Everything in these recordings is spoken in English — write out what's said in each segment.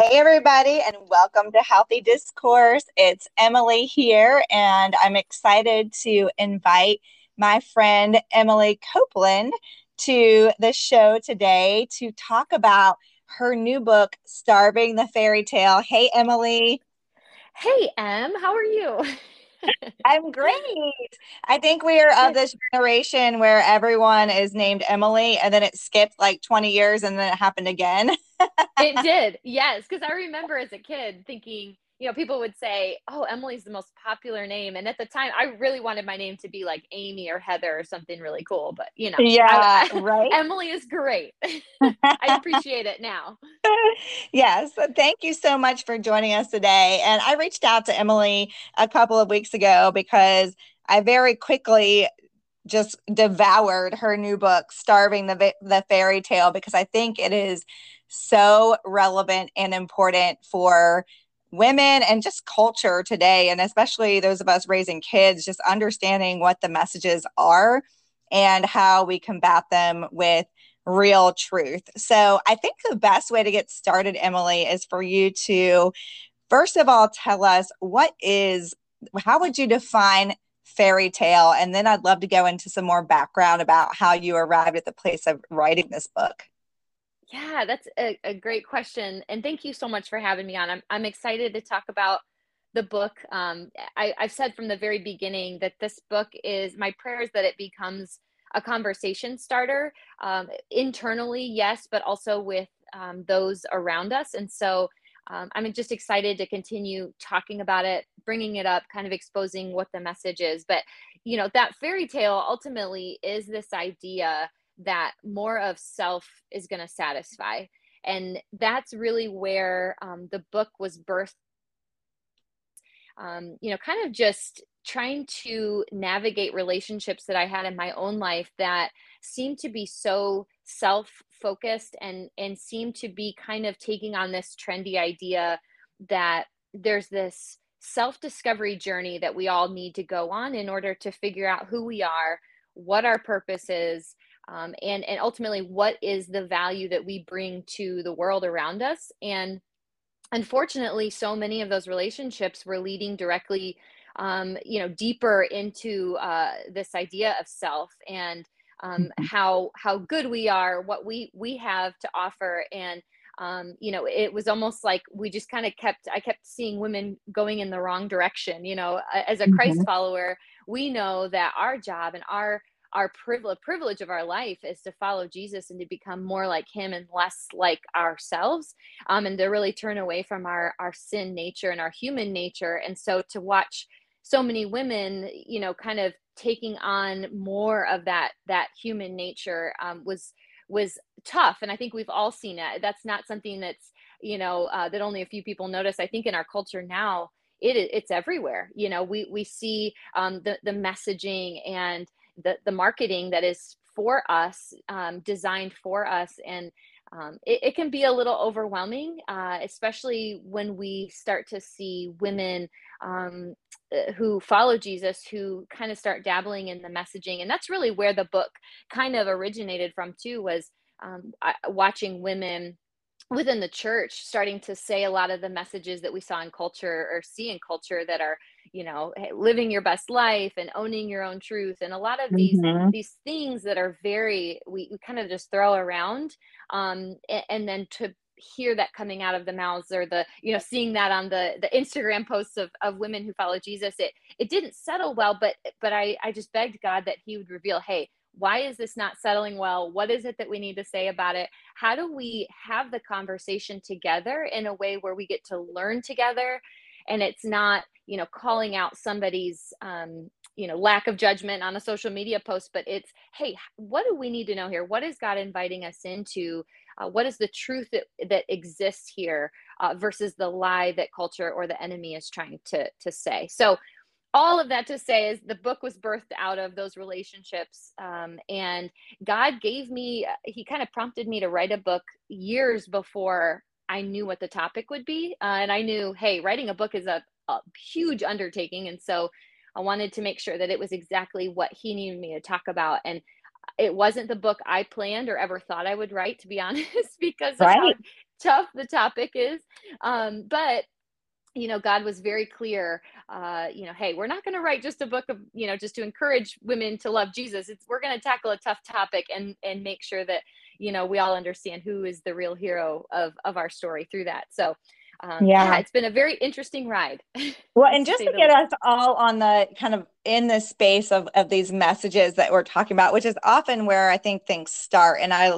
Hey, everybody, and welcome to Healthy Discourse. It's Emily here, and I'm excited to invite my friend Emily Copeland to the show today to talk about her new book, Starving the Fairy Tale. Hey, Emily. Hey, Em, how are you? I'm great. I think we are of this generation where everyone is named Emily and then it skipped like 20 years and then it happened again. it did. Yes. Cause I remember as a kid thinking, you know, people would say, "Oh, Emily's the most popular name," and at the time, I really wanted my name to be like Amy or Heather or something really cool. But you know, yeah, I, right. Emily is great. I appreciate it now. yes, thank you so much for joining us today. And I reached out to Emily a couple of weeks ago because I very quickly just devoured her new book, Starving the the Fairy Tale, because I think it is so relevant and important for women and just culture today, and especially those of us raising kids, just understanding what the messages are and how we combat them with real truth. So, I think the best way to get started, Emily, is for you to first of all tell us what is, how would you define fairy tale? And then I'd love to go into some more background about how you arrived at the place of writing this book. Yeah, that's a, a great question. And thank you so much for having me on. I'm, I'm excited to talk about the book. Um, I, I've said from the very beginning that this book is my prayer is that it becomes a conversation starter um, internally, yes, but also with um, those around us. And so um, I'm just excited to continue talking about it, bringing it up, kind of exposing what the message is. But, you know, that fairy tale ultimately is this idea that more of self is going to satisfy. And that's really where um, the book was birthed. Um, you know, kind of just trying to navigate relationships that I had in my own life that seemed to be so self-focused and and seemed to be kind of taking on this trendy idea that there's this self-discovery journey that we all need to go on in order to figure out who we are, what our purpose is, um, and and ultimately what is the value that we bring to the world around us and unfortunately so many of those relationships were leading directly um, you know deeper into uh, this idea of self and um, mm-hmm. how how good we are what we we have to offer and um, you know it was almost like we just kind of kept i kept seeing women going in the wrong direction you know as a christ mm-hmm. follower we know that our job and our our privilege privilege of our life is to follow Jesus and to become more like him and less like ourselves um, and to really turn away from our our sin nature and our human nature. And so to watch so many women you know kind of taking on more of that that human nature um, was was tough. And i think we've all seen it. That's not something that's you know uh, that only a few people notice. I think in our culture now it it's everywhere. You know we we see um, the the messaging and the, the marketing that is for us, um, designed for us. And um, it, it, can be a little overwhelming, uh, especially when we start to see women um, uh, who follow Jesus who kind of start dabbling in the messaging. And that's really where the book kind of originated from, too, was um, watching women within the church starting to say a lot of the messages that we saw in culture or see in culture that are you know living your best life and owning your own truth. And a lot of these mm-hmm. these things that are very we, we kind of just throw around um and, and, then to hear that coming out of the mouths or the you know seeing that on the the instagram posts of, of women who follow jesus it it didn't settle well but but i i just begged god that he would reveal hey why is this not settling well? What is it that we need to say about it? How do we have the conversation together in a way where we get to learn together and it's not you know calling out somebody's um, you know lack of judgment on a social media post but it's hey what do we need to know here? What is god inviting us into? Uh, what is the truth that, that exists here uh, versus the lie that culture or the enemy is trying to to say? So all of that to say is the book was birthed out of those relationships um, and god gave me uh, he kind of prompted me to write a book years before i knew what the topic would be uh, and i knew hey writing a book is a, a, huge undertaking and so i wanted to make sure that it was exactly what he needed me to talk about and it wasn't the book I planned or ever thought I would write, to be honest, because of right. how tough the topic is. Um, but you know, God was very clear. Uh, you know, hey, we're not going to write just a book of, you know, just to encourage women to love Jesus. It's we're going to tackle a tough topic and and make sure that you know we all understand who is the real hero of of our story through that. So um, yeah. yeah. it's been a very interesting ride. Well, and just to get us all on the kind of in the space of of these messages that we're talking about, which is often where I think things start. And I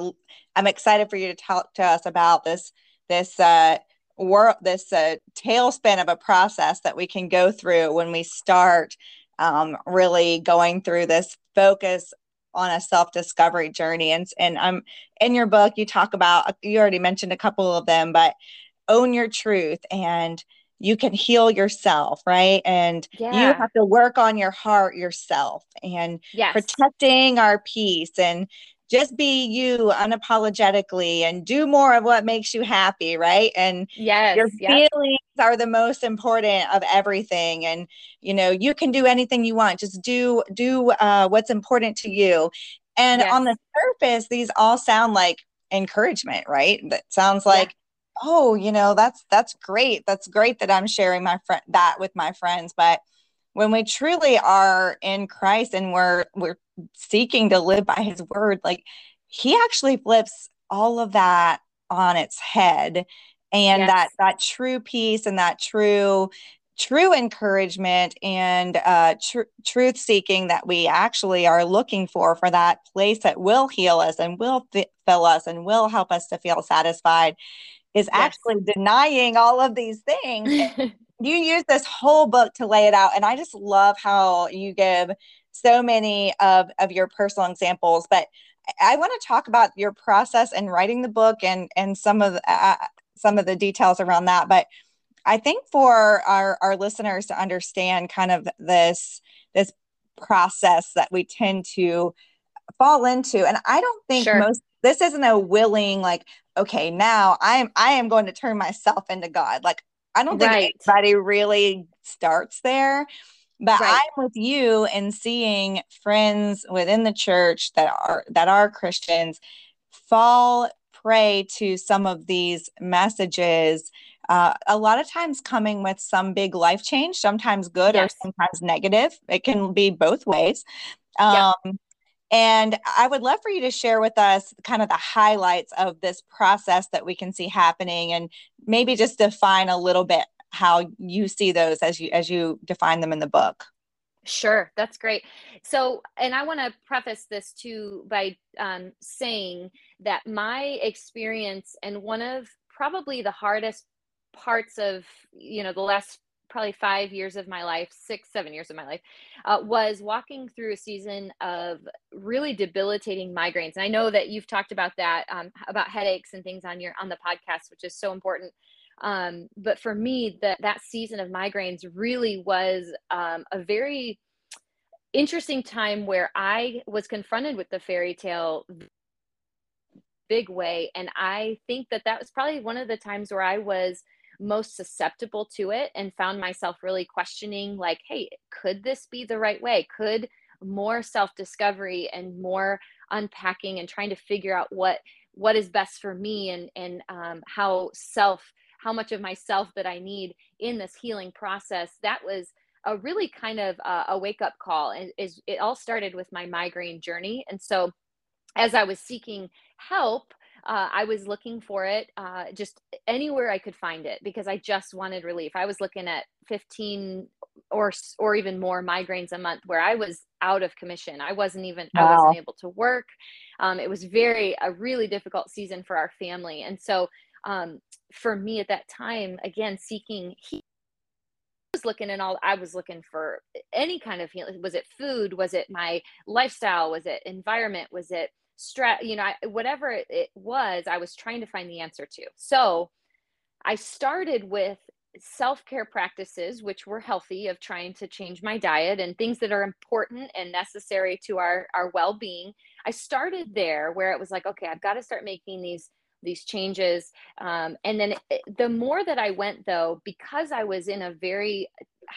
I'm excited for you to talk to us about this this uh work this uh, tailspin of a process that we can go through when we start um, really going through this focus on a self-discovery journey and and I'm in your book you talk about you already mentioned a couple of them but own your truth and you can heal yourself, right? And yeah. you have to work on your heart yourself and yes. protecting our peace and just be you unapologetically and do more of what makes you happy, right? And yes, your yep. feelings are the most important of everything. And you know, you can do anything you want. Just do do uh, what's important to you. And yes. on the surface, these all sound like encouragement, right? That sounds like oh you know that's that's great that's great that i'm sharing my friend that with my friends but when we truly are in christ and we're we're seeking to live by his word like he actually flips all of that on its head and yes. that that true peace and that true true encouragement and uh, tr- truth seeking that we actually are looking for for that place that will heal us and will f- fill us and will help us to feel satisfied is yes. actually denying all of these things. you use this whole book to lay it out. And I just love how you give so many of, of your personal examples. But I want to talk about your process in writing the book and, and some of the, uh, some of the details around that. But I think for our, our listeners to understand kind of this, this process that we tend to fall into, and I don't think sure. most this isn't a willing like okay now i am i am going to turn myself into god like i don't think right. anybody really starts there but right. i'm with you in seeing friends within the church that are that are christians fall prey to some of these messages uh, a lot of times coming with some big life change sometimes good yes. or sometimes negative it can be both ways um. And I would love for you to share with us kind of the highlights of this process that we can see happening and maybe just define a little bit how you see those as you as you define them in the book. Sure, that's great. So, and I want to preface this too by um, saying that my experience and one of probably the hardest parts of you know the last probably five years of my life, six, seven years of my life, uh, was walking through a season of really debilitating migraines. And I know that you've talked about that, um, about headaches and things on your on the podcast, which is so important. Um, but for me, that that season of migraines really was um, a very interesting time where I was confronted with the fairy tale big way. And i think that that was probably one of the times where i was most susceptible to it and found myself really questioning like hey could this be the right way? Could more self discovery and more unpacking and trying to figure out what what is best for me and and um, how self how much of myself that i need in this healing process that was a really kind of uh, a wake up call and is it all started with my migraine journey and so as i was seeking help uh, I was looking for it uh, just anywhere I could find it because I just wanted relief. I was looking at 15 or or even more migraines a month where I was out of commission. I wasn't even wow. I wasn't able to work. Um, it was very a really difficult season for our family, and so um, for me at that time, again seeking. He- was looking at all i was looking for any kind of healing was it food was it my lifestyle was it environment was it stress, you know, I, whatever it was, I was trying to find the answer to. So I started with self care practices, which were healthy, of trying to change my diet and things that are important and necessary to our, our well being. I started there where it was like, okay, I've got to start making these these changes um, and then it, the more that i went though because i was in a very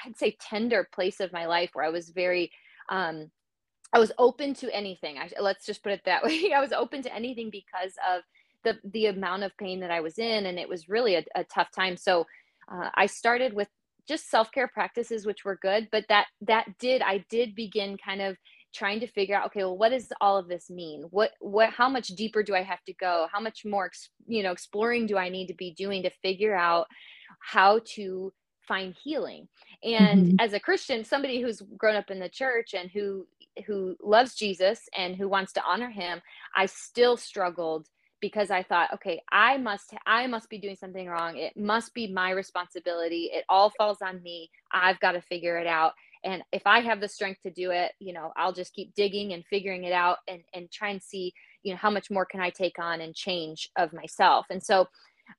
i'd say tender place of my life where i was very um, I was open to anything. I, let's just put it that way. I was open to anything because of the the amount of pain that I was in, and it was really a, a tough time. So uh, I started with just self care practices, which were good, but that that did I did begin kind of trying to figure out okay well what does all of this mean? What what how much deeper do i have to go? How much more you know exploring do i need to be doing to figure out how to find healing? And mm-hmm. as a christian somebody who's grown up in the church and who who loves jesus and who wants to honor him i still struggled because i thought okay i must i must be doing something wrong. It must be my responsibility. It all falls on me. I've got to figure it out and if i have the strength to do it you know i'll just keep digging and figuring it out and and try and see you know how much more can i take on and change of myself. And so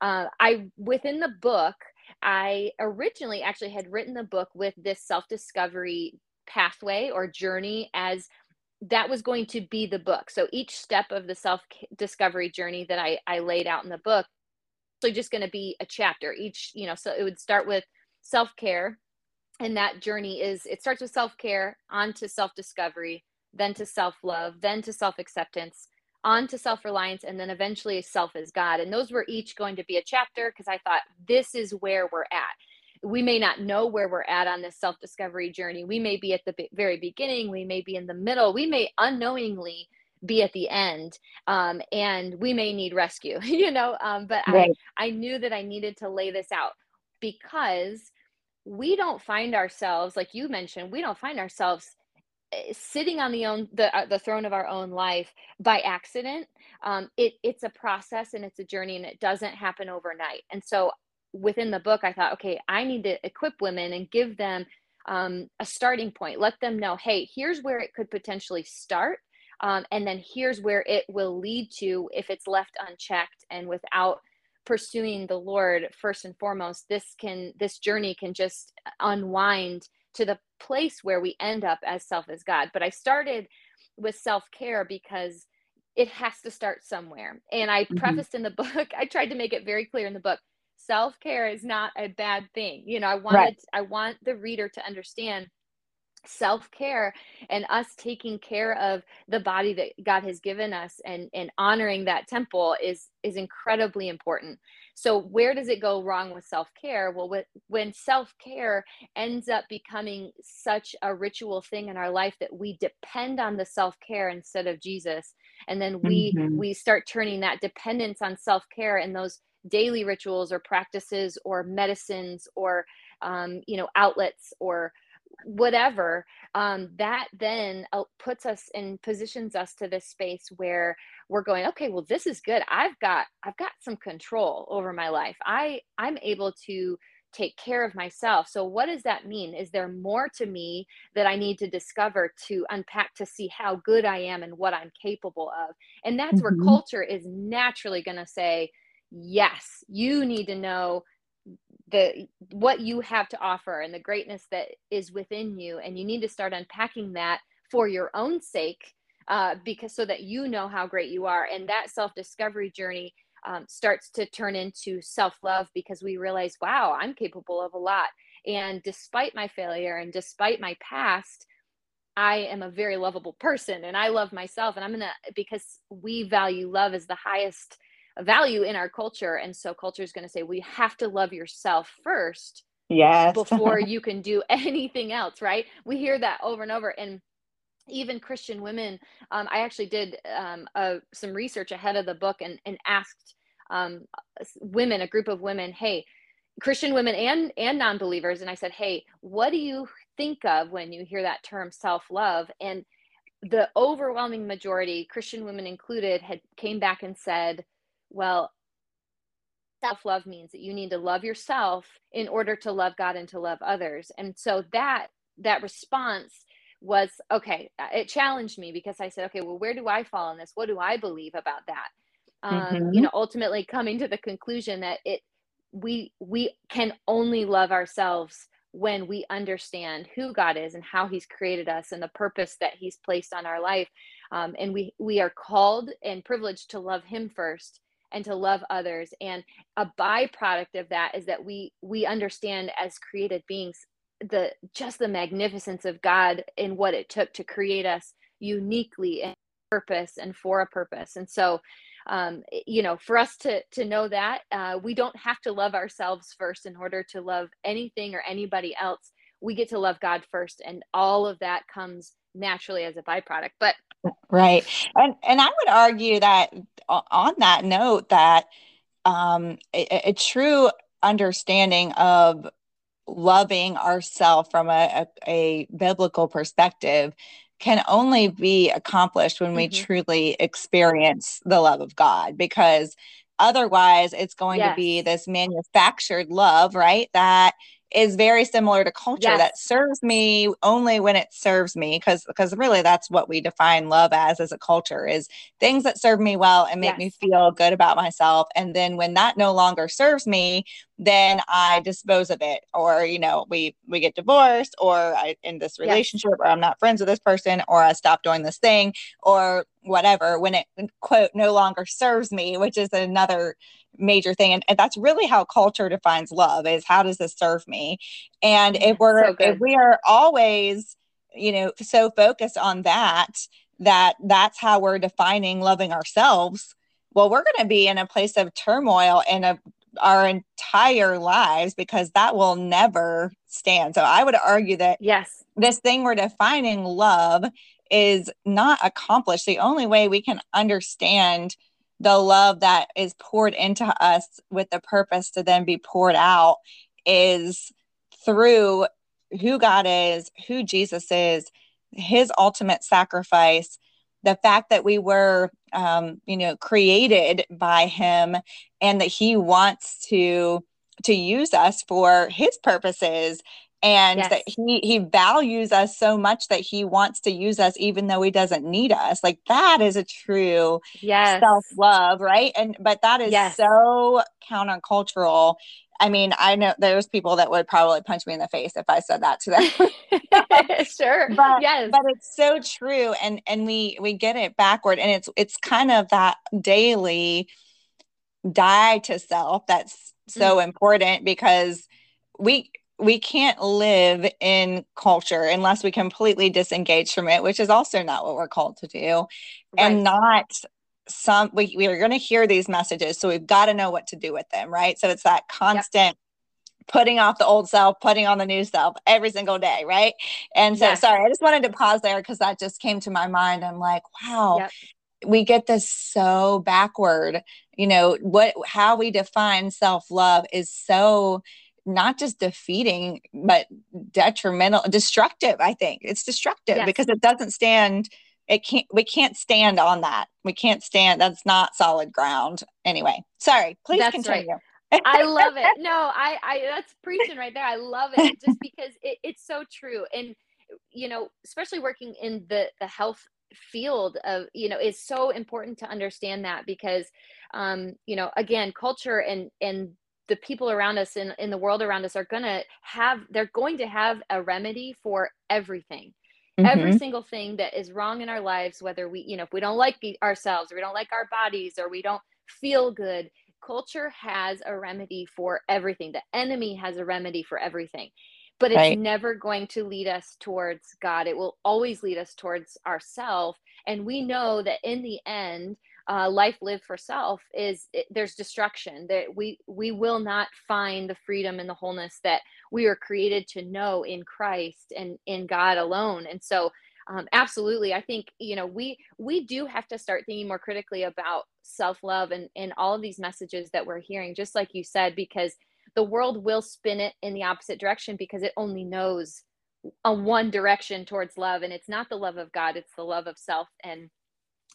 uh, i within the book i originally actually had written the book with this self-discovery pathway or journey as that was going to be the book. So each step of the self-discovery journey that i i laid out in the book so just going to be a chapter. Each you know so it would start with self-care and that journey is it starts with self-care on to self-discovery then to self-love then to self-acceptance on to self-reliance and then eventually self as god. And those were each going to be a chapter because i thought this is where we're at. We may not know where we're at on this self-discovery journey. We may be at the very beginning. We may be in the middle. We may unknowingly be at the end um, and we may need rescue you know um, but right. I, I knew that i needed to lay this out because we don't find ourselves like you mentioned we don't find ourselves eh, sitting on the own the uh, the throne of our own life by accident. Um it it's a process and it's a journey and it doesn't happen overnight. And so within the book i thought okay i need to equip women and give them um, a starting point let them know hey here's where it could potentially start um, and then here's where it will lead to if it's left unchecked and without pursuing the lord first and foremost this can this journey can just unwind to the place where we end up as self as god but i started with self-care because it has to start somewhere and i mm-hmm. prefaced in the book i tried to make it very clear in the book self-care is not a bad thing you know i wanted right. i want the reader to understand self-care and us taking care of the body that God has given us and and honoring that temple is is incredibly important. So where does it go wrong with self-care? Well, when self-care ends up becoming such a ritual thing in our life that we depend on the self-care instead of Jesus, and then we mm-hmm. we start turning that dependence on self-care and those daily rituals or practices or medicines or um, you know outlets or whatever um, that then uh, puts us and positions us to this space where we're going okay well this is good. I've got i've got some control over my life. I i'm able to take care of myself. So what does that mean? Is there more to me that i need to discover to unpack to see how good i am and what i'm capable of? And that's mm-hmm. where culture is naturally going to say yes you need to know the what you have to offer and the greatness that is within you and you need to start unpacking that for your own sake uh, because so that you know how great you are and that self-discovery journey um, starts to turn into self-love because we realize wow i'm capable of a lot. And despite my failure and despite my past i am a very lovable person and i love myself and i'm gonna because we value love as the highest value in our culture. And so culture is going to say we have to love yourself first yes. before you can do anything else right? We hear that over and over. And even christian women um, i actually did um, uh, some research ahead of the book and, and asked um, women a group of women hey christian women and and non-believers and i said hey what do you think of when you hear that term self-love? And the overwhelming majority christian women included had came back and said well, self love means that you need to love yourself in order to love God and to love others. And so that that response was okay it challenged me because i said okay well where do i fall in this what do i believe about that um, mm-hmm. you know ultimately coming to the conclusion that it we we can only love ourselves when we understand who god is and how he's created us and the purpose that he's placed on our life um, and we we are called and privileged to love him first and to love others. And a byproduct of that is that we we understand as created beings the just the magnificence of god and what it took to create us uniquely and purpose and for a purpose. And so um, you know for us to to know that uh, we don't have to love ourselves first in order to love anything or anybody else. We get to love god first and all of that comes naturally as a byproduct. But right and and i would argue that on that note that um, a, a true understanding of loving ourselves from a, a, a, biblical perspective can only be accomplished when we mm-hmm. truly experience the love of God because otherwise it's going yes. to be this manufactured love right that is very similar to culture yes. that serves me only when it serves me because because really that's what we define love as as a culture is things that serve me well and make yes. me feel good about myself and then when that no longer serves me then i dispose of it or you know we we get divorced or i in this relationship yes. or i'm not friends with this person or i stop doing this thing or whatever when it quote no longer serves me which is another major thing and, and, that's really how culture defines love is how does this serve me? And if mm-hmm. we're so if we are always you know so focused on that that that's how we're defining loving ourselves well we're going to be in a place of turmoil in a, our entire lives because that will never stand. So i would argue that yes. this thing we're defining love is not accomplished. The only way we can understand the love that is poured into us with the purpose to then be poured out is through who God is, who Jesus is, his ultimate sacrifice, the fact that we were, um, you know, created by him and that he wants to to use us for his purposes and yes. that he he values us so much that he wants to use us even though he doesn't need us like that is a true yes. self-love right and but that is yes. so countercultural I mean, I know there's people that would probably punch me in the face if I said that to them. sure. But yes. but it's so true and and we we get it backward and it's it's kind of that daily die to self that's so mm. important because we we can't live in culture unless we completely disengage from it, which is also not what we're called to do. Right. And not some we, we are going to hear these messages. So we've got to know what to do with them, right? So it's that constant yep. putting off the old self, putting on the new self every single day, right? And so yes. sorry, I just wanted to pause there because that just came to my mind. I'm like, wow. Yep. We get this so backward. You know, what how we define self-love is so not just defeating but detrimental destructive i think it's destructive yes. because it doesn't stand it can't we can't stand on that we can't stand that's not solid ground anyway sorry please that's continue right. I love it. No, I, I, that's preaching right there. I love it just because it, it's so true. And, you know, especially working in the, the health field of, you know, is so important to understand that because, um, you know, again, culture and, and the people around us in, in the world around us are going to have they're going to have a remedy for everything. Mm-hmm. every single thing that is wrong in our lives whether we you know if we don't like ourselves or we don't like our bodies or we don't feel good culture has a remedy for everything. The enemy has a remedy for everything. But it's right. never going to lead us towards god. It will always lead us towards ourself. And we know that in the end uh, life lived for self is it, there's destruction that we we will not find the freedom and the wholeness that we are created to know in christ and in god alone. And so um, absolutely i think you know we we do have to start thinking more critically about self-love and and all of these messages that we're hearing just like you said because the world will spin it in the opposite direction because it only knows a one direction towards love and it's not the love of god it's the love of self and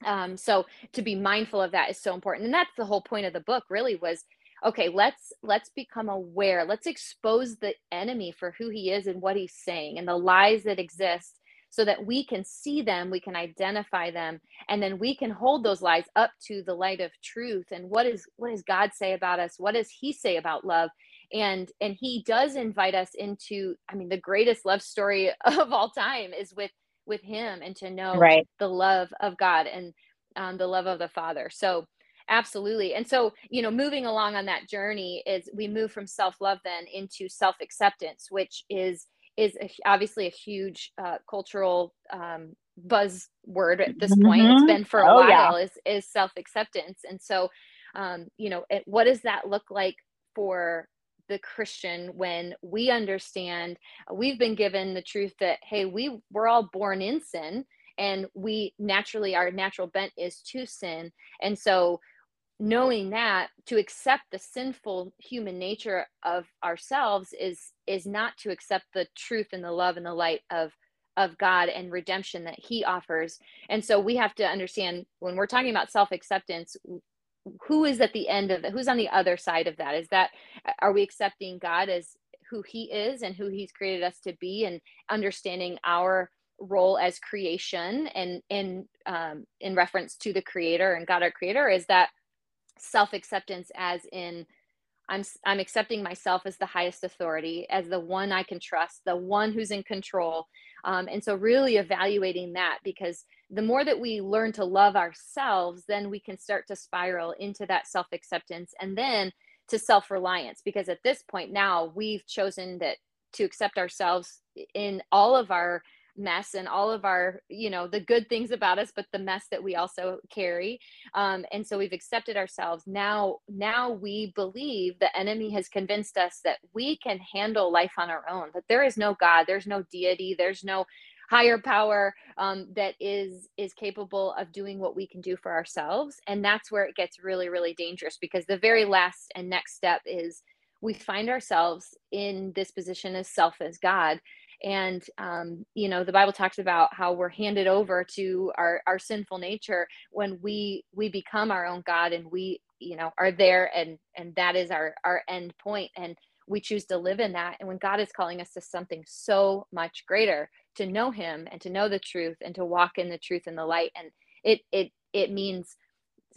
um, so to be mindful of that is so important. And that's the whole point of the book really was okay let's let's become aware. Let's expose the enemy for who he is and what he's saying and the lies that exist so that we can see them we can identify them and then we can hold those lies up to the light of truth and what is what does god say about us? What does he say about love? And and he does invite us into i mean the greatest love story of all time is with with him and to know right. the love of God and um, the love of the Father. So absolutely. And so, you know, moving along on that journey is we move from self-love then into self-acceptance, which is is a, obviously a huge uh, cultural um, buzzword at this mm-hmm. point. It's been for a oh, while. Yeah. Is is self acceptance, and so um, you know, it, what does that look like for the Christian when we understand uh, we've been given the truth that hey, we we're all born in sin, and we naturally our natural bent is to sin, and so knowing that to accept the sinful human nature of ourselves is is not to accept the truth and the love and the light of of God and redemption that he offers. And so we have to understand when we're talking about self-acceptance who is at the end of it who's on the other side of that is that are we accepting God as who he is and who he's created us to be and understanding our role as creation and in um, in reference to the creator and God our creator is that self acceptance as in I'm I'm accepting myself as the highest authority, as the one I can trust, the one who's in control. Um, and so really evaluating that because the more that we learn to love ourselves, then we can start to spiral into that self acceptance and then to self reliance. Because at this point now we've chosen that to accept ourselves in all of our mess and all of our you know the good things about us but the mess that we also carry um, and so we've accepted ourselves now now we believe the enemy has convinced us that we can handle life on our own that there is no god there's no deity there's no higher power um, that is is capable of doing what we can do for ourselves. And that's where it gets really really dangerous because the very last and next step is we find ourselves in this position as self as god. And um, you know the bible talks about how we're handed over to our our sinful nature when we we become our own god and we you know are there and and that is our our end point and we choose to live in that. And when god is calling us to something so much greater to know him and to know the truth and to walk in the truth and the light and it it it means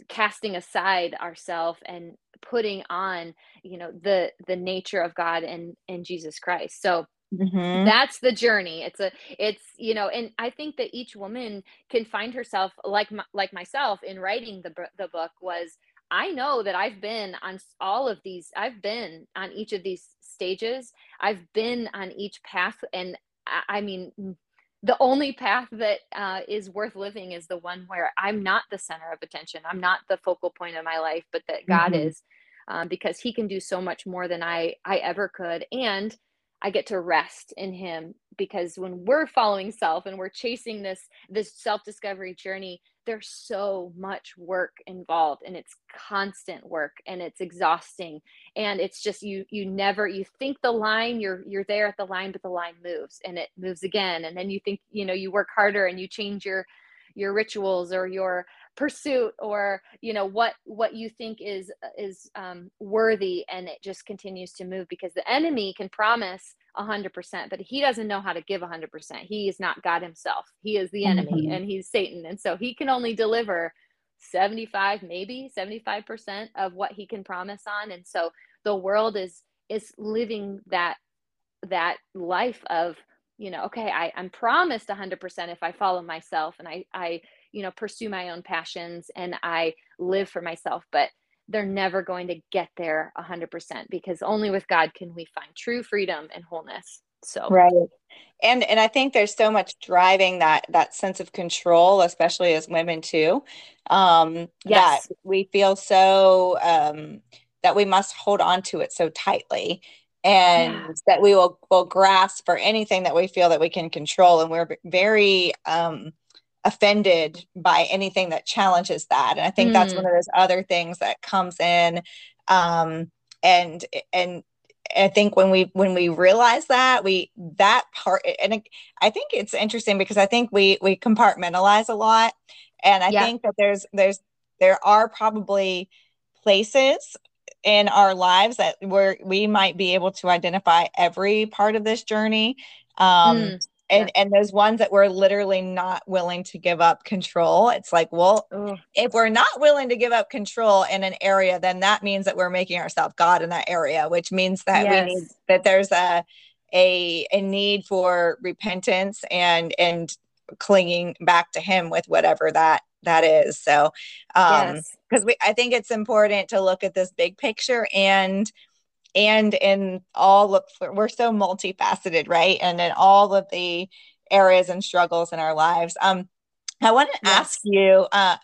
casting aside ourself and putting on you know the the nature of god and and jesus christ so Mm-hmm. That's the journey. It's a it's you know and I think that each woman can find herself like like myself in writing the the book was I know that I've been on all of these I've been on each of these stages. I've been on each path and I, mean the only path that uh, is worth living is the one where I'm not the center of attention. I'm not the focal point of my life, but that God mm-hmm. is, um, because He can do so much more than I I ever could. And I get to rest in him because when we're following self and we're chasing this this self-discovery journey there's so much work involved and it's constant work and it's exhausting. And it's just you you never you think the line you're you're there at the line but the line moves and it moves again. And then you think you know you work harder and you change your your rituals or your pursuit or you know what what you think is is um, worthy and it just continues to move because the enemy can promise 100% but he doesn't know how to give 100% he is not god himself. He is the enemy mm-hmm. and he's satan. And so he can only deliver 75 maybe 75% of what he can promise on. And so the world is is living that that life of you know okay I, i'm promised 100% if i follow myself and i i you know pursue my own passions and i live for myself but they're never going to get there 100% because only with god can we find true freedom and wholeness so right and and i think there's so much driving that that sense of control especially as women too um yes. that we feel so um that we must hold on to it so tightly and yeah. that we will will grasp for anything that we feel that we can control and we're very um offended by anything that challenges that. And i think mm. that's one of those other things that comes in. Um, and and I think when we when we realize that we that part and I think it's interesting because I think we we compartmentalize a lot. And I yeah. think that there's there's there are probably places in our lives that where we might be able to identify every part of this journey. Um, mm and yeah. and those ones that we're literally not willing to give up control it's like well Ugh. if we're not willing to give up control in an area then that means that we're making ourselves god in that area which means that yes. we need that there's a a a need for repentance and and clinging back to him with whatever that that is so um because yes. we i think it's important to look at this big picture and and in all of we're so multifaceted right? And in all of the areas and struggles in our lives. Um I want to yes. ask you, uh,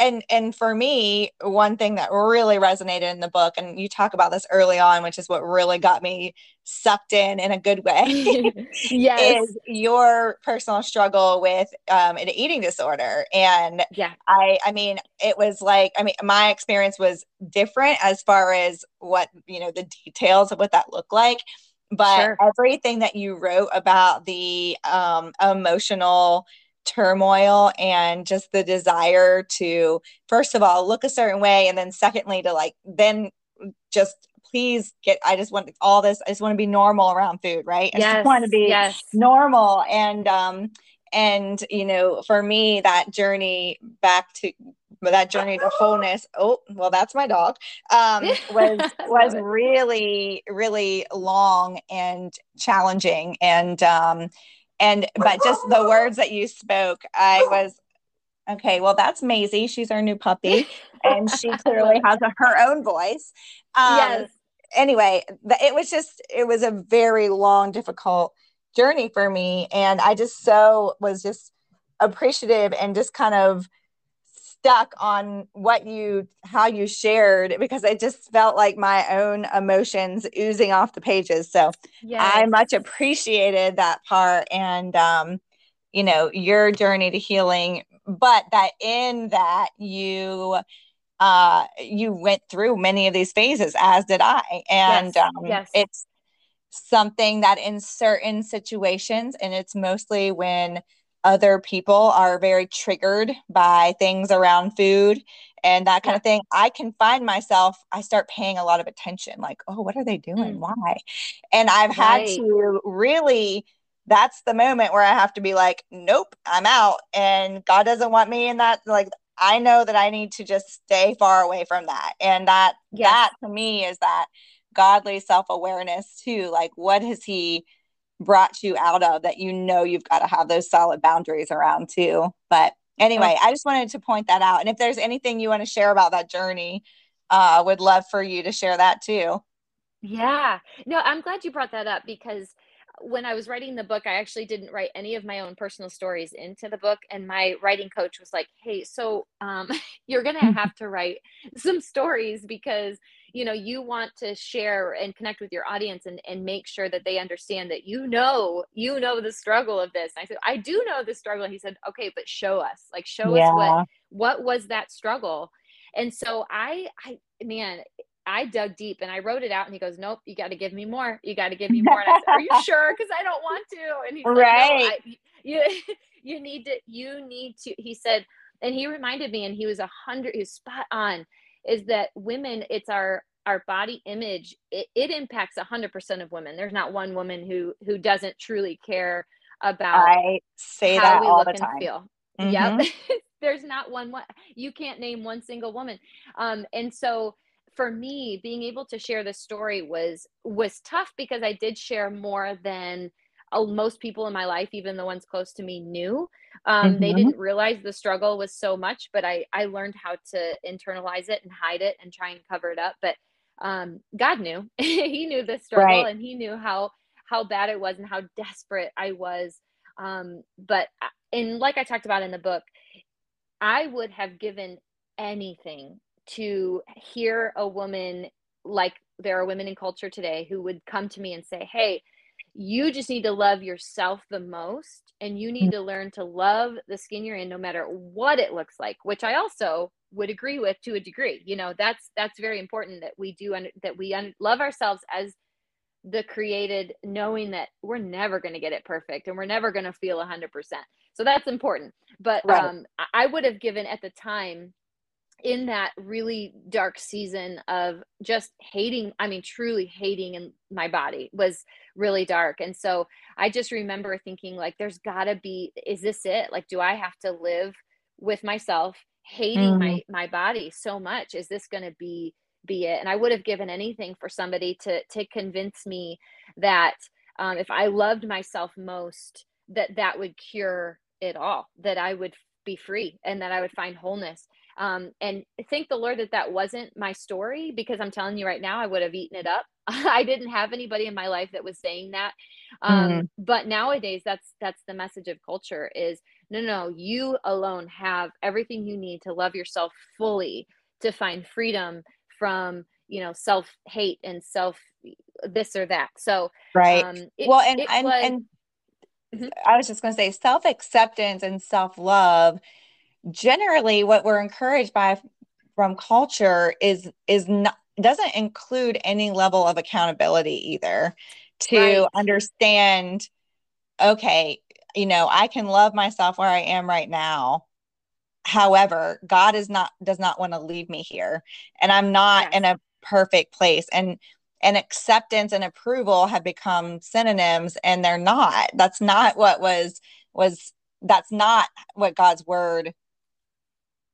and and for me, one thing that really resonated in the book, and you talk about this early on, which is what really got me sucked in in a good way, yes. is your personal struggle with um, an eating disorder. And yeah, I I mean, it was like, I mean, my experience was different as far as what you know the details of what that looked like but sure. everything that you wrote about the um, emotional turmoil and just the desire to first of all look a certain way and then secondly to like then just please get i just want all this i just want to be normal around food right? I yes, just want to be yes. normal. And um and you know for me that journey back to that journey to wholeness oh well that's my dog um was was really really long and challenging. And um and but just the words that you spoke i was okay well that's Maisie. She's our new puppy. And she clearly has a, her own voice. Um, yes. anyway it was just it was a very long difficult journey for me. And i just so was just appreciative and just kind of stuck on what you how you shared because I just felt like my own emotions oozing off the pages. So yes. I much appreciated that part and um you know your journey to healing but that in that you uh you went through many of these phases as did I and yes. um yes. it's something that in certain situations and it's mostly when other people are very triggered by things around food and that kind of thing, I can find myself, I start paying a lot of attention, like, oh, what are they doing? Mm. Why? And I've had right. to really, that's the moment where I have to be like, nope, I'm out. And God doesn't want me in that. Like, I know that I need to just stay far away from that. And that, yes. that to me is that godly self awareness too. Like, what has He brought you out of that you know you've got to have those solid boundaries around too. But anyway, I just wanted to point that out. And if there's anything you want to share about that journey, uh, would love for you to share that too. Yeah. No, I'm glad you brought that up because when I was writing the book, I actually didn't write any of my own personal stories into the book. And my writing coach was like, Hey, so um, you're going to have to write some stories because you know you want to share and connect with your audience and, and make sure that they understand that you know you know the struggle of this and i said i do know the struggle and he said okay but show us like show yeah. us what what was that struggle and so i i man I dug deep and I wrote it out and he goes, Nope, you got to give me more. You got to give me more. And I said, Are you sure? Because I don't want to. And he's right. like, no, I, you, you need to, you need to, he said, and he reminded me, and he was a hundred, he was spot on is that women it's our our body image it, it impacts 100% of women there's not one woman who who doesn't truly care about I say how we look and time. feel mm-hmm. yep there's not one one you can't name one single woman um and so for me being able to share this story was was tough because i did share more than most people in my life even the ones close to me knew um, mm-hmm. they didn't realize the struggle was so much but i i learned how to internalize it and hide it and try and cover it up but um, god knew he knew the struggle right. and he knew how how bad it was and how desperate i was um, but uh, and like i talked about in the book i would have given anything to hear a woman like there are women in culture today who would come to me and say hey you just need to love yourself the most and you need to learn to love the skin you're in no matter what it looks like which i also would agree with to a degree. You know that's that's very important that we do un- that we un- love ourselves as the created knowing that we're never going to get it perfect and we're never going to feel 100% so that's important. But right. um i would have given at the time in that really dark season of just hating i mean truly hating in my body was really dark. And so i just remember thinking like there's gotta be is this it? Like do i have to live with myself hating mm. my my body so much? Is this gonna be be it? And i would have given anything for somebody to to convince me that um, if i loved myself most that that would cure it all that i would be free and that i would find wholeness um, and thank the lord that that wasn't my story because i'm telling you right now i would have eaten it up i didn't have anybody in my life that was saying that um, mm. but nowadays that's that's the message of culture is no no you alone have everything you need to love yourself fully to find freedom from you know self hate and self this or that so right um, it, well and and, was, and mm-hmm. i was just going to say self acceptance and self love generally what we're encouraged by from culture is is not doesn't include any level of accountability either to right. understand okay you know i can love myself where i am right now however god is not does not want to leave me here and i'm not yes. in a perfect place and and acceptance and approval have become synonyms and they're not that's not what was was that's not what god's word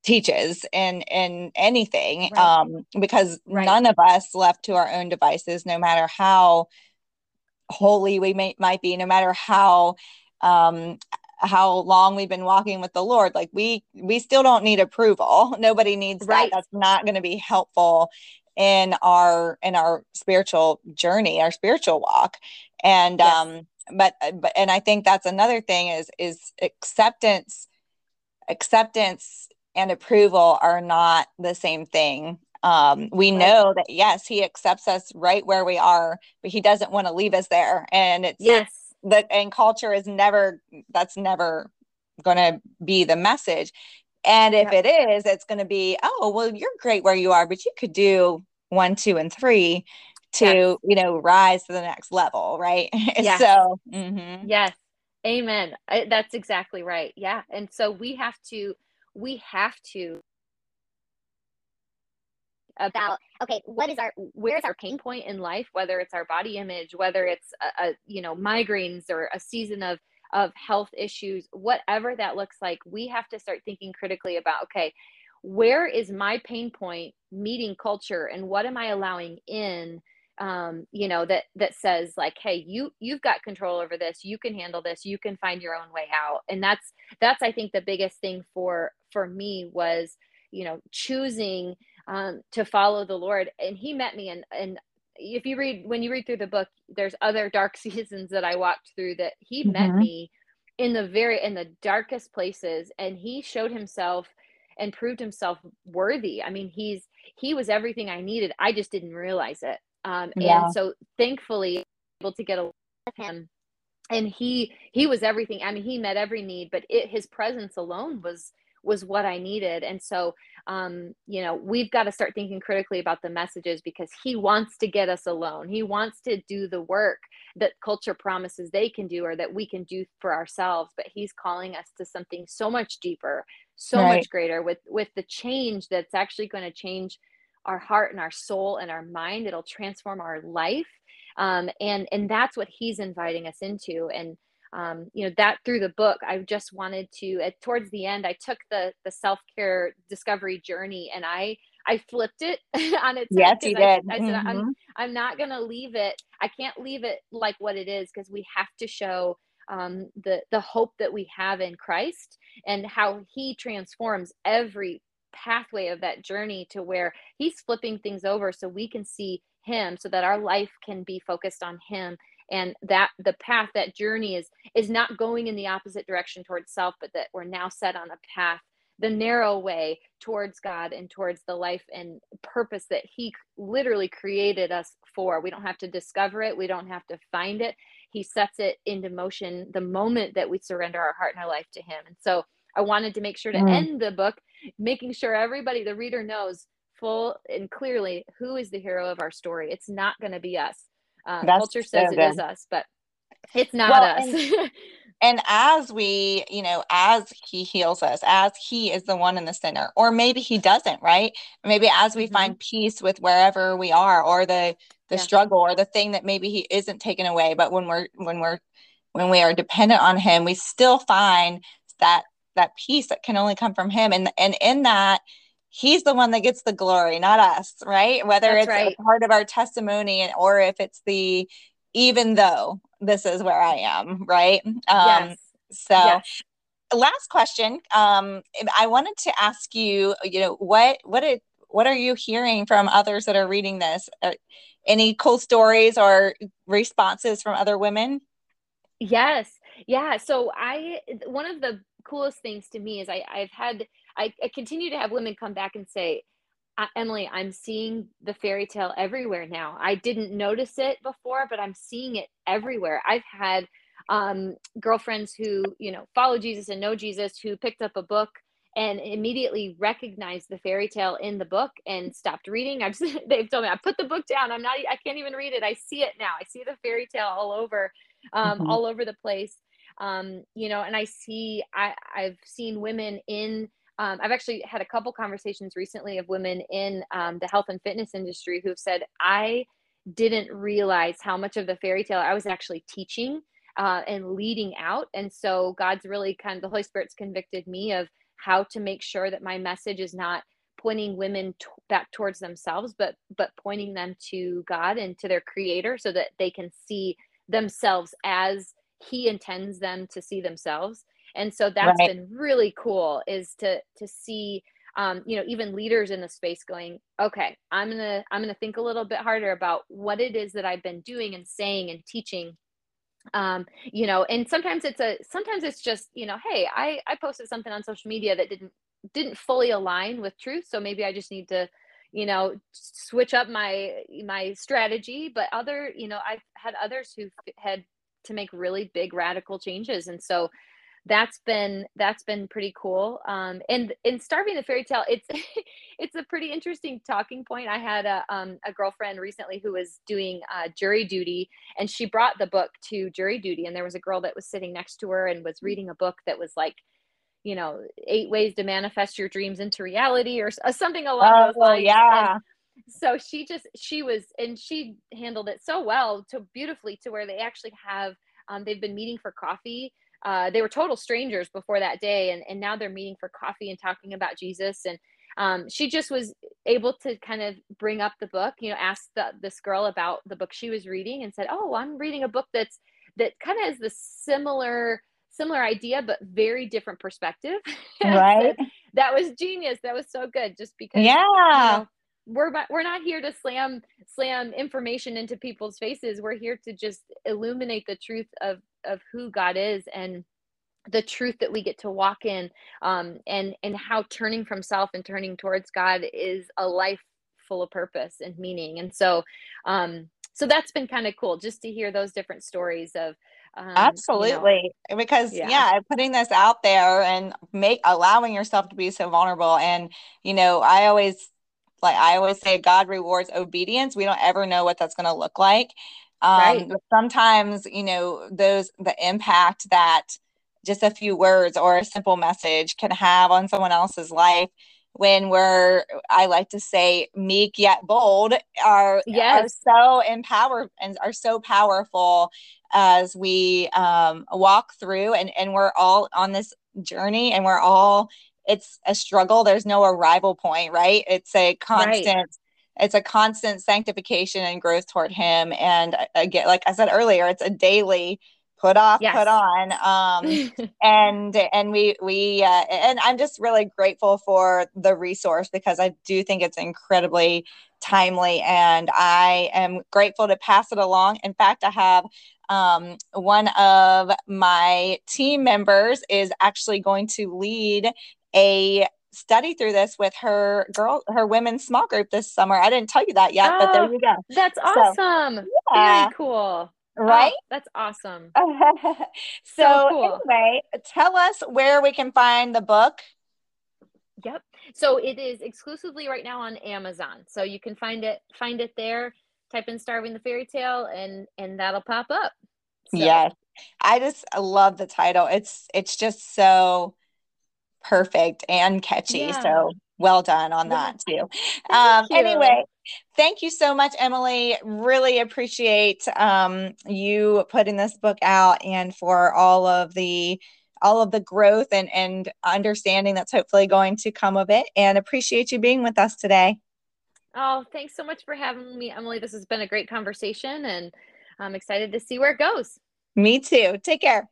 teaches in in anything right. um because right. none of us left to our own devices no matter how holy we may, might be no matter how um how long we've been walking with the lord like we we still don't need approval nobody needs right. that that's not going to be helpful in our in our spiritual journey our spiritual walk and yes. um but but and i think that's another thing is is acceptance acceptance and approval are not the same thing. Um, we know that yes, he accepts us right where we are, but he doesn't want to leave us there. And it's yes, that and culture is never that's never going to be the message. And if yep. it is, it's going to be, oh, well, you're great where you are, but you could do one, two, and three to, yes. you know, rise to the next level. Right. Yes. so, mm-hmm. yes. Amen. I, that's exactly right. Yeah. And so we have to, we have to about okay what is our where's our pain point in life whether it's our body image whether it's a, a, you know migraines or a season of of health issues whatever that looks like we have to start thinking critically about okay where is my pain point meeting culture and what am i allowing in um, you know that that says like hey you you've got control over this. You can handle this. You can find your own way out. And that's that's i think the biggest thing for for me was you know choosing um, to follow the lord. And he met me and and if you read when you read through the book there's other dark seasons that i walked through that he mm-hmm. met me in the very in the darkest places and he showed himself and proved himself worthy. I mean he's he was everything i needed. I just didn't realize it um, yeah. and so thankfully able to get along with him and he he was everything i mean he met every need but it his presence alone was was what i needed and so um you know we've got to start thinking critically about the messages because he wants to get us alone he wants to do the work that culture promises they can do or that we can do for ourselves but he's calling us to something so much deeper so right. much greater with with the change that's actually going to change our heart and our soul and our mind it'll transform our life um, and and that's what he's inviting us into and um, you know that through the book i just wanted to at towards the end i took the the self-care discovery journey and i i flipped it on its yes you I, did I, said mm-hmm. I'm, I'm not gonna leave it i can't leave it like what it is because we have to show um, the the hope that we have in christ and how he transforms every pathway of that journey to where he's flipping things over so we can see him so that our life can be focused on him and that the path that journey is is not going in the opposite direction towards self but that we're now set on a path the narrow way towards God and towards the life and purpose that He literally created us for. We don't have to discover it, we don't have to find it. He sets it into motion the moment that we surrender our heart and our life to Him. And so I wanted to make sure to mm. end the book, making sure everybody, the reader, knows full and clearly who is the hero of our story. It's not going to be us. Uh, culture says so it is us, but it's not well, us. And, and as we, you know, as he heals us, as he is the one in the center, or maybe he doesn't, right? Maybe as we mm-hmm. find peace with wherever we are, or the the yeah. struggle, or the thing that maybe he isn't taken away, but when we're when we're when we are dependent on him, we still find that that peace that can only come from him and and in that he's the one that gets the glory not us right whether That's it's right. a part of our testimony or if it's the even though this is where i am right um yes. so yes. last question. Um, I wanted to ask you, you know, what what it, what are you hearing from others that are reading this? Uh, any cool stories or responses from other women? Yes. Yeah. So I one of the coolest things to me is I, I've had I, I continue to have women come back and say, Emily, I'm seeing the fairy tale everywhere now. I didn't notice it before, but I'm seeing it everywhere. I've had um, girlfriends who, you know, follow Jesus and know Jesus who picked up a book and immediately recognized the fairy tale in the book and stopped reading. I've they've told me I put the book down. I'm not I can't even read it. I see it now. I see the fairy tale all over um, mm-hmm. all over the place. Um, you know, and I see I I've seen women in um, I've actually had a couple conversations recently of women in um, the health and fitness industry who've said, I didn't realize how much of the fairy tale I was actually teaching uh, and leading out. And so God's really kind of, the Holy Spirit's convicted me of how to make sure that my message is not pointing women t- back towards themselves, but, but pointing them to God and to their creator so that they can see themselves as he intends them to see themselves. And so that's right. been really cool is to to see um, you know even leaders in the space going okay i'm gonna i'm gonna think a little bit harder about what it is that i've been doing and saying and teaching. Um, you know and sometimes it's a sometimes it's just you know hey i i posted something on social media that didn't didn't fully align with truth so maybe i just need to you know switch up my my strategy. But other you know i've had others who had to make really big radical changes. And so that's been that's been pretty cool. Um and in starving the fairy tale it's it's a pretty interesting talking point. I had a um a girlfriend recently who was doing uh jury duty and she brought the book to jury duty. And there was a girl that was sitting next to her and was reading a book that was like you know eight ways to manifest your dreams into reality or uh, something along oh, those lines. yeah. and so she just she was and she handled it so well so beautifully to where they actually have um, they've been meeting for coffee. Uh, they were total strangers before that day and, and now they're meeting for coffee and talking about jesus. And um, she just was able to kind of bring up the book you know ask the, this girl about the book she was reading and said oh i'm reading a book that's that kind of has the similar similar idea but very different perspective. Right. That was genius. That was so good just because yeah. you know, we're we're not here to slam slam information into people's faces. We're here to just illuminate the truth of of who God is and the truth that we get to walk in um, and and how turning from self and turning towards God is a life full of purpose and meaning. And so um so that's been kind of cool just to hear those different stories of um, absolutely you know, because yeah. yeah putting this out there and make allowing yourself to be so vulnerable. And you know i always like i always say god rewards obedience we don't ever know what that's going to look like um, right. Sometimes, you know, those the impact that just a few words or a simple message can have on someone else's life when we're i like to say meek yet bold are, yes. are so empowered and are so powerful as we um, walk through and, and we're all on this journey and we're all it's a struggle. There's no arrival point right? It's a constant right it's a constant sanctification and growth toward him. And again like i said earlier it's a daily put off yes. put on. Um and and we we uh, and i'm just really grateful for the resource because i do think it's incredibly timely. And i am grateful to pass it along. In fact i have um, one of my team members is actually going to lead a study through this with her girl her women's small group this summer. I didn't tell you that yet oh, but there oh, you go. that's awesome. So, yeah. very cool. Oh, right? oh, that's awesome. So, so cool. anyway tell us where we can find the book. Yep. So it is exclusively right now on amazon. So you can find it find it there type in starving the fairy tale and and that'll pop up. So. yes. I just love the title. It's it's just so perfect and catchy. Yeah. So well done on yeah. that too. Um, anyway, thank you so much, Emily. Really appreciate um, you putting this book out and for all of the all of the growth and and understanding that's hopefully going to come of it. And appreciate you being with us today. Oh, thanks so much for having me, Emily. This has been a great conversation, and I'm excited to see where it goes. Me too. Take care.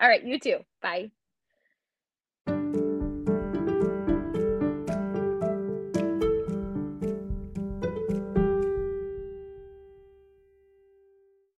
All right, you too. Bye.